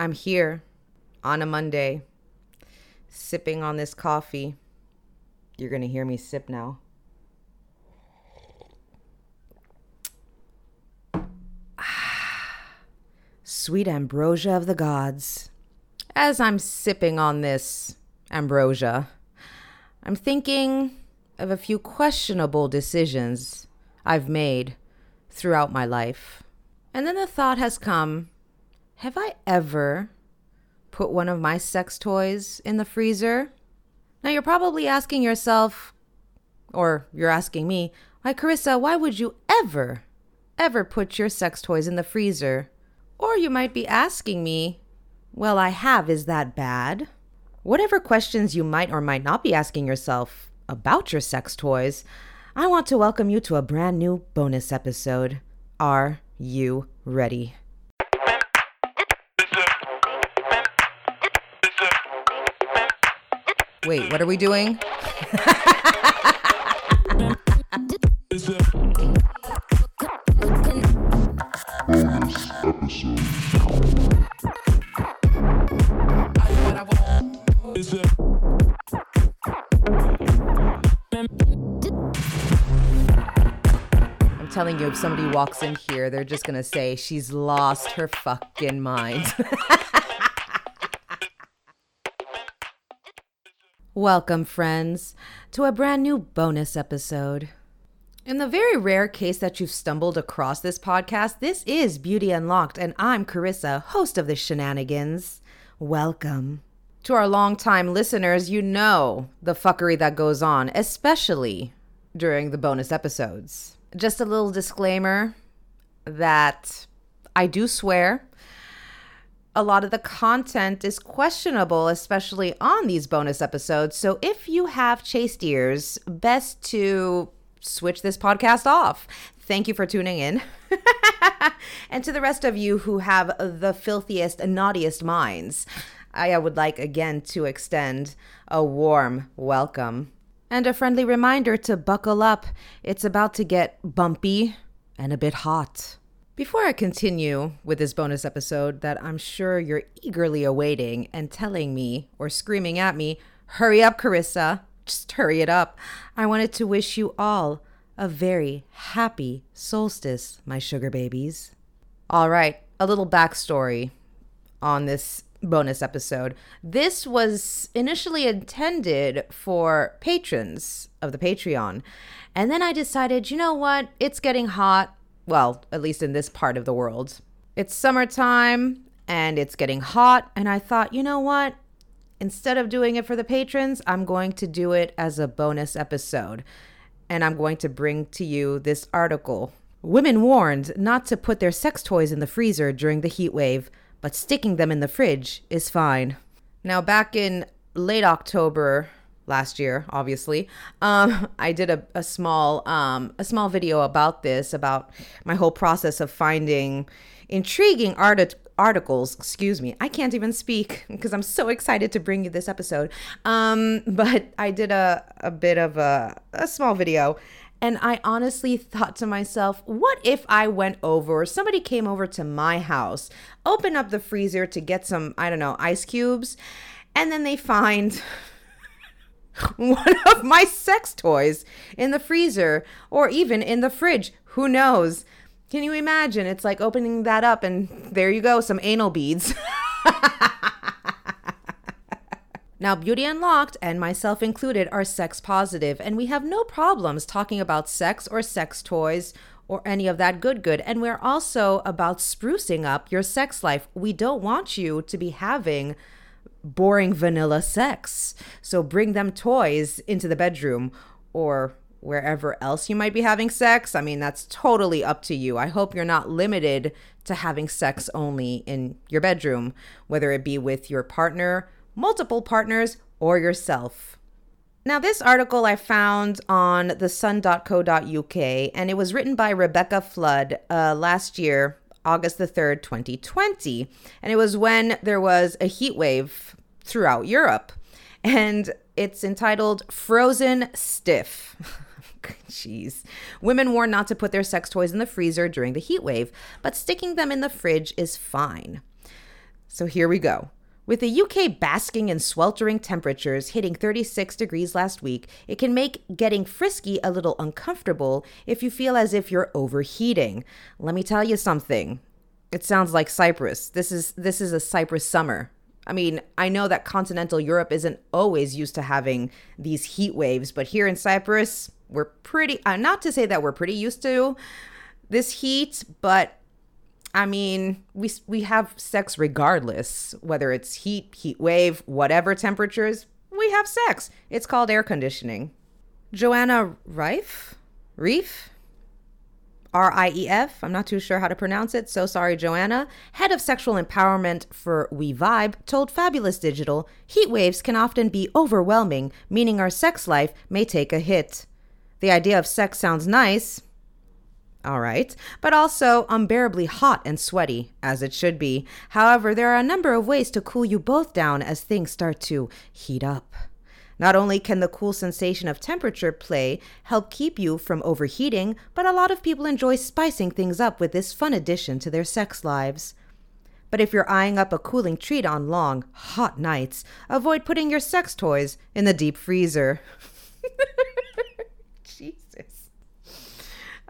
I'm here on a Monday, sipping on this coffee. You're going to hear me sip now. Sweet ambrosia of the gods. As I'm sipping on this ambrosia, I'm thinking of a few questionable decisions I've made throughout my life. And then the thought has come have I ever put one of my sex toys in the freezer? Now you're probably asking yourself, or you're asking me, why, Carissa, why would you ever, ever put your sex toys in the freezer? Or you might be asking me, well, I have, is that bad? Whatever questions you might or might not be asking yourself about your sex toys, I want to welcome you to a brand new bonus episode. Are you ready? Wait, what are we doing? bonus episode. I'm telling you, if somebody walks in here, they're just gonna say, she's lost her fucking mind. Welcome, friends, to a brand new bonus episode. In the very rare case that you've stumbled across this podcast, this is Beauty Unlocked, and I'm Carissa, host of the shenanigans. Welcome. To our longtime listeners, you know the fuckery that goes on, especially during the bonus episodes. Just a little disclaimer that I do swear. A lot of the content is questionable, especially on these bonus episodes. So if you have chaste ears, best to switch this podcast off. Thank you for tuning in. and to the rest of you who have the filthiest and naughtiest minds, I would like again to extend a warm welcome and a friendly reminder to buckle up. It's about to get bumpy and a bit hot. Before I continue with this bonus episode that I'm sure you're eagerly awaiting and telling me or screaming at me, hurry up, Carissa, just hurry it up, I wanted to wish you all a very happy solstice, my sugar babies. All right, a little backstory on this bonus episode. This was initially intended for patrons of the Patreon. And then I decided, you know what? It's getting hot. Well, at least in this part of the world. It's summertime and it's getting hot. And I thought, you know what? Instead of doing it for the patrons, I'm going to do it as a bonus episode. And I'm going to bring to you this article. Women warned not to put their sex toys in the freezer during the heat wave but sticking them in the fridge is fine. Now, back in late October last year, obviously, um, I did a, a small um, a small video about this, about my whole process of finding intriguing art- articles. Excuse me, I can't even speak because I'm so excited to bring you this episode. Um, but I did a, a bit of a, a small video and I honestly thought to myself, what if I went over, somebody came over to my house, open up the freezer to get some, I don't know, ice cubes, and then they find one of my sex toys in the freezer or even in the fridge? Who knows? Can you imagine? It's like opening that up, and there you go, some anal beads. Now, Beauty Unlocked and myself included are sex positive, and we have no problems talking about sex or sex toys or any of that good good. And we're also about sprucing up your sex life. We don't want you to be having boring vanilla sex. So bring them toys into the bedroom or wherever else you might be having sex. I mean, that's totally up to you. I hope you're not limited to having sex only in your bedroom, whether it be with your partner multiple partners, or yourself. Now, this article I found on thesun.co.uk, and it was written by Rebecca Flood uh, last year, August the 3rd, 2020. And it was when there was a heat wave throughout Europe. And it's entitled Frozen Stiff. Jeez. Women warn not to put their sex toys in the freezer during the heat wave, but sticking them in the fridge is fine. So here we go. With the UK basking in sweltering temperatures hitting 36 degrees last week, it can make getting frisky a little uncomfortable if you feel as if you're overheating. Let me tell you something. It sounds like Cyprus. This is this is a Cyprus summer. I mean, I know that continental Europe isn't always used to having these heat waves, but here in Cyprus, we're pretty uh, not to say that we're pretty used to this heat, but I mean, we we have sex regardless, whether it's heat, heat wave, whatever temperatures, we have sex. It's called air conditioning. Joanna Reif, Reef, R I E F, I'm not too sure how to pronounce it, so sorry, Joanna, head of sexual empowerment for We Vibe, told Fabulous Digital heat waves can often be overwhelming, meaning our sex life may take a hit. The idea of sex sounds nice, all right, but also unbearably hot and sweaty, as it should be. However, there are a number of ways to cool you both down as things start to heat up. Not only can the cool sensation of temperature play help keep you from overheating, but a lot of people enjoy spicing things up with this fun addition to their sex lives. But if you're eyeing up a cooling treat on long, hot nights, avoid putting your sex toys in the deep freezer.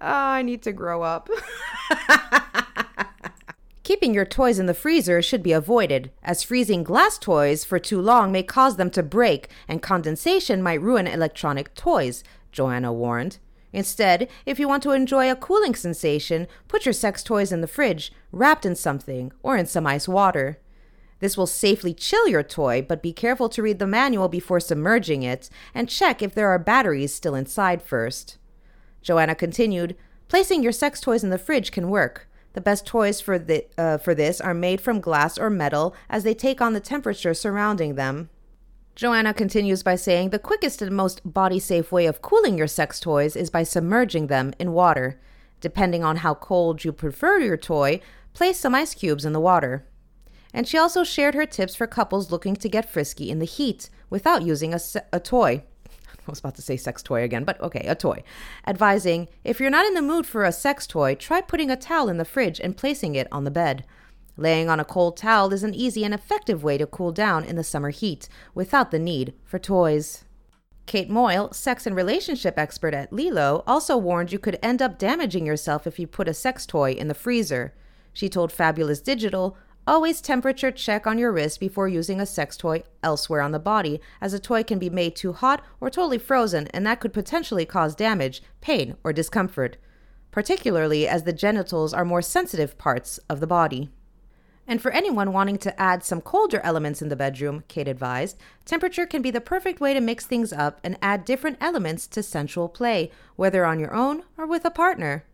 Oh, I need to grow up. Keeping your toys in the freezer should be avoided, as freezing glass toys for too long may cause them to break, and condensation might ruin electronic toys, Joanna warned. Instead, if you want to enjoy a cooling sensation, put your sex toys in the fridge, wrapped in something, or in some ice water. This will safely chill your toy, but be careful to read the manual before submerging it and check if there are batteries still inside first. Joanna continued, Placing your sex toys in the fridge can work. The best toys for, the, uh, for this are made from glass or metal as they take on the temperature surrounding them. Joanna continues by saying the quickest and most body safe way of cooling your sex toys is by submerging them in water. Depending on how cold you prefer your toy, place some ice cubes in the water. And she also shared her tips for couples looking to get frisky in the heat without using a, a toy. I was about to say sex toy again, but okay, a toy. Advising if you're not in the mood for a sex toy, try putting a towel in the fridge and placing it on the bed. Laying on a cold towel is an easy and effective way to cool down in the summer heat without the need for toys. Kate Moyle, sex and relationship expert at LELO, also warned you could end up damaging yourself if you put a sex toy in the freezer. She told Fabulous Digital, Always temperature check on your wrist before using a sex toy elsewhere on the body, as a toy can be made too hot or totally frozen, and that could potentially cause damage, pain, or discomfort, particularly as the genitals are more sensitive parts of the body. And for anyone wanting to add some colder elements in the bedroom, Kate advised, temperature can be the perfect way to mix things up and add different elements to sensual play, whether on your own or with a partner.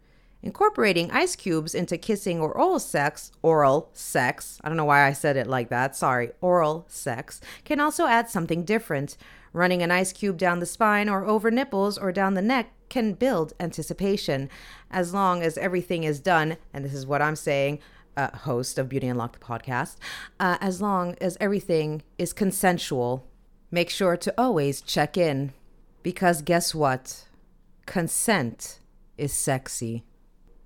Incorporating ice cubes into kissing or oral sex, oral sex, I don't know why I said it like that, sorry, oral sex, can also add something different. Running an ice cube down the spine or over nipples or down the neck can build anticipation. As long as everything is done, and this is what I'm saying, uh, host of Beauty Unlocked the podcast, uh, as long as everything is consensual, make sure to always check in. Because guess what? Consent is sexy.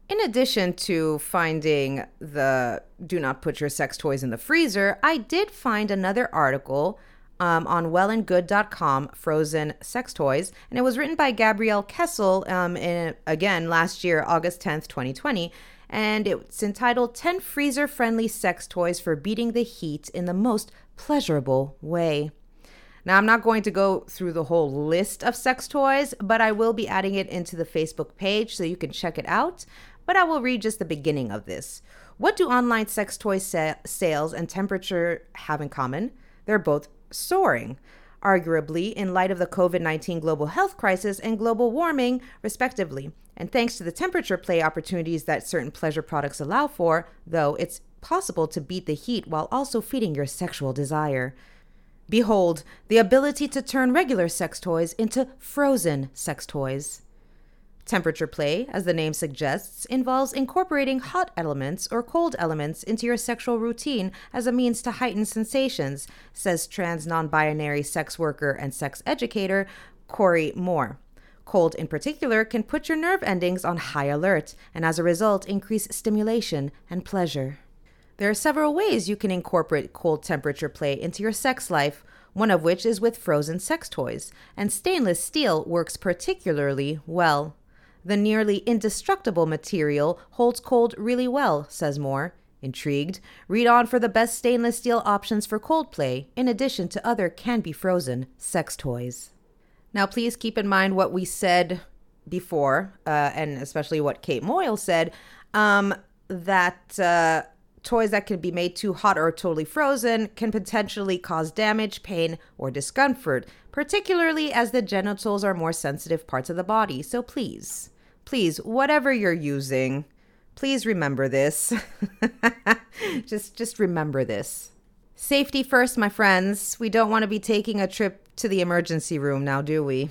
In addition to finding the do not put your sex toys in the freezer, I did find another article um, on wellandgood.com, Frozen Sex Toys, and it was written by Gabrielle Kassel, um, in, again, last year, August 10th, 2020. And it's entitled 10 Freezer Friendly Sex Toys for Beating the Heat in the Most Pleasurable Way. Now, I'm not going to go through the whole list of sex toys, but I will be adding it into the Facebook page so you can check it out but I will read just the beginning of this. What do online sex toy sa- sales and temperature have in common? They're both soaring. Arguably, in light of the COVID 19 global health crisis and global warming, respectively. And thanks to the temperature play opportunities that certain pleasure products allow for, though, it's possible to beat the heat while also feeding your sexual desire. Behold, the ability to turn regular sex toys into frozen sex toys. Temperature play, as the name suggests, involves incorporating hot elements or cold elements into your sexual routine as a means to heighten sensations, says trans non binary sex worker and sex educator Corey Moore. Cold, in particular, can put your nerve endings on high alert and as a result increase stimulation and pleasure. There are several ways you can incorporate cold temperature play into your sex life, one of which is with frozen sex toys, and stainless steel works particularly well. The nearly indestructible material holds cold really well, says Moore. Intrigued? Read on for the best stainless steel options for cold play, in addition to other can be frozen sex toys. Now, please keep in mind what we said before, uh, and especially what Kate Moyle said, um, that uh, toys that can be made too hot or totally frozen can potentially cause damage, pain, or discomfort, particularly as the genitals are more sensitive parts of the body. So please, please, whatever you're using, please remember this. just just remember this. Safety first, my friends. We don't want to be taking a trip to the emergency room now, do we?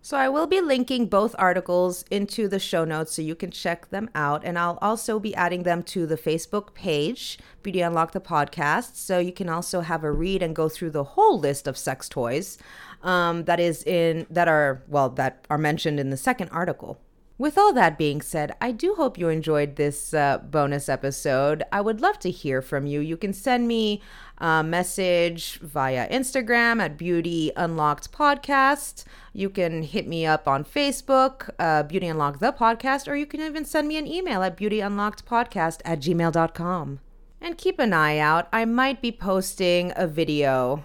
So I will be linking both articles into the show notes so you can check them out. And I'll also be adding them to the Facebook page, Beauty Unlock the Podcast. So you can also have a read and go through the whole list of sex toys um, that is in that are well that are mentioned in the second article. With all that being said, I do hope you enjoyed this uh, bonus episode. I would love to hear from you. You can send me a message via Instagram at Beauty Unlocked Podcast. You can hit me up on Facebook, uh, Beauty Unlocked the Podcast, or you can even send me an email at beautyunlockedpodcast at gmail.com. And keep an eye out. I might be posting a video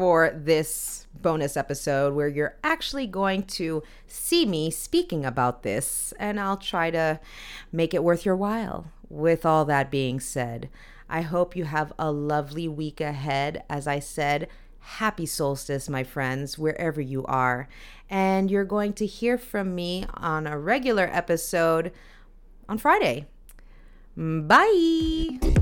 for this bonus episode where you're actually going to see me speaking about this, and I'll try to make it worth your while. With all that being said, I hope you have a lovely week ahead. As I said, happy solstice, my friends, wherever you are. And you're going to hear from me on a regular episode on Friday. Bye.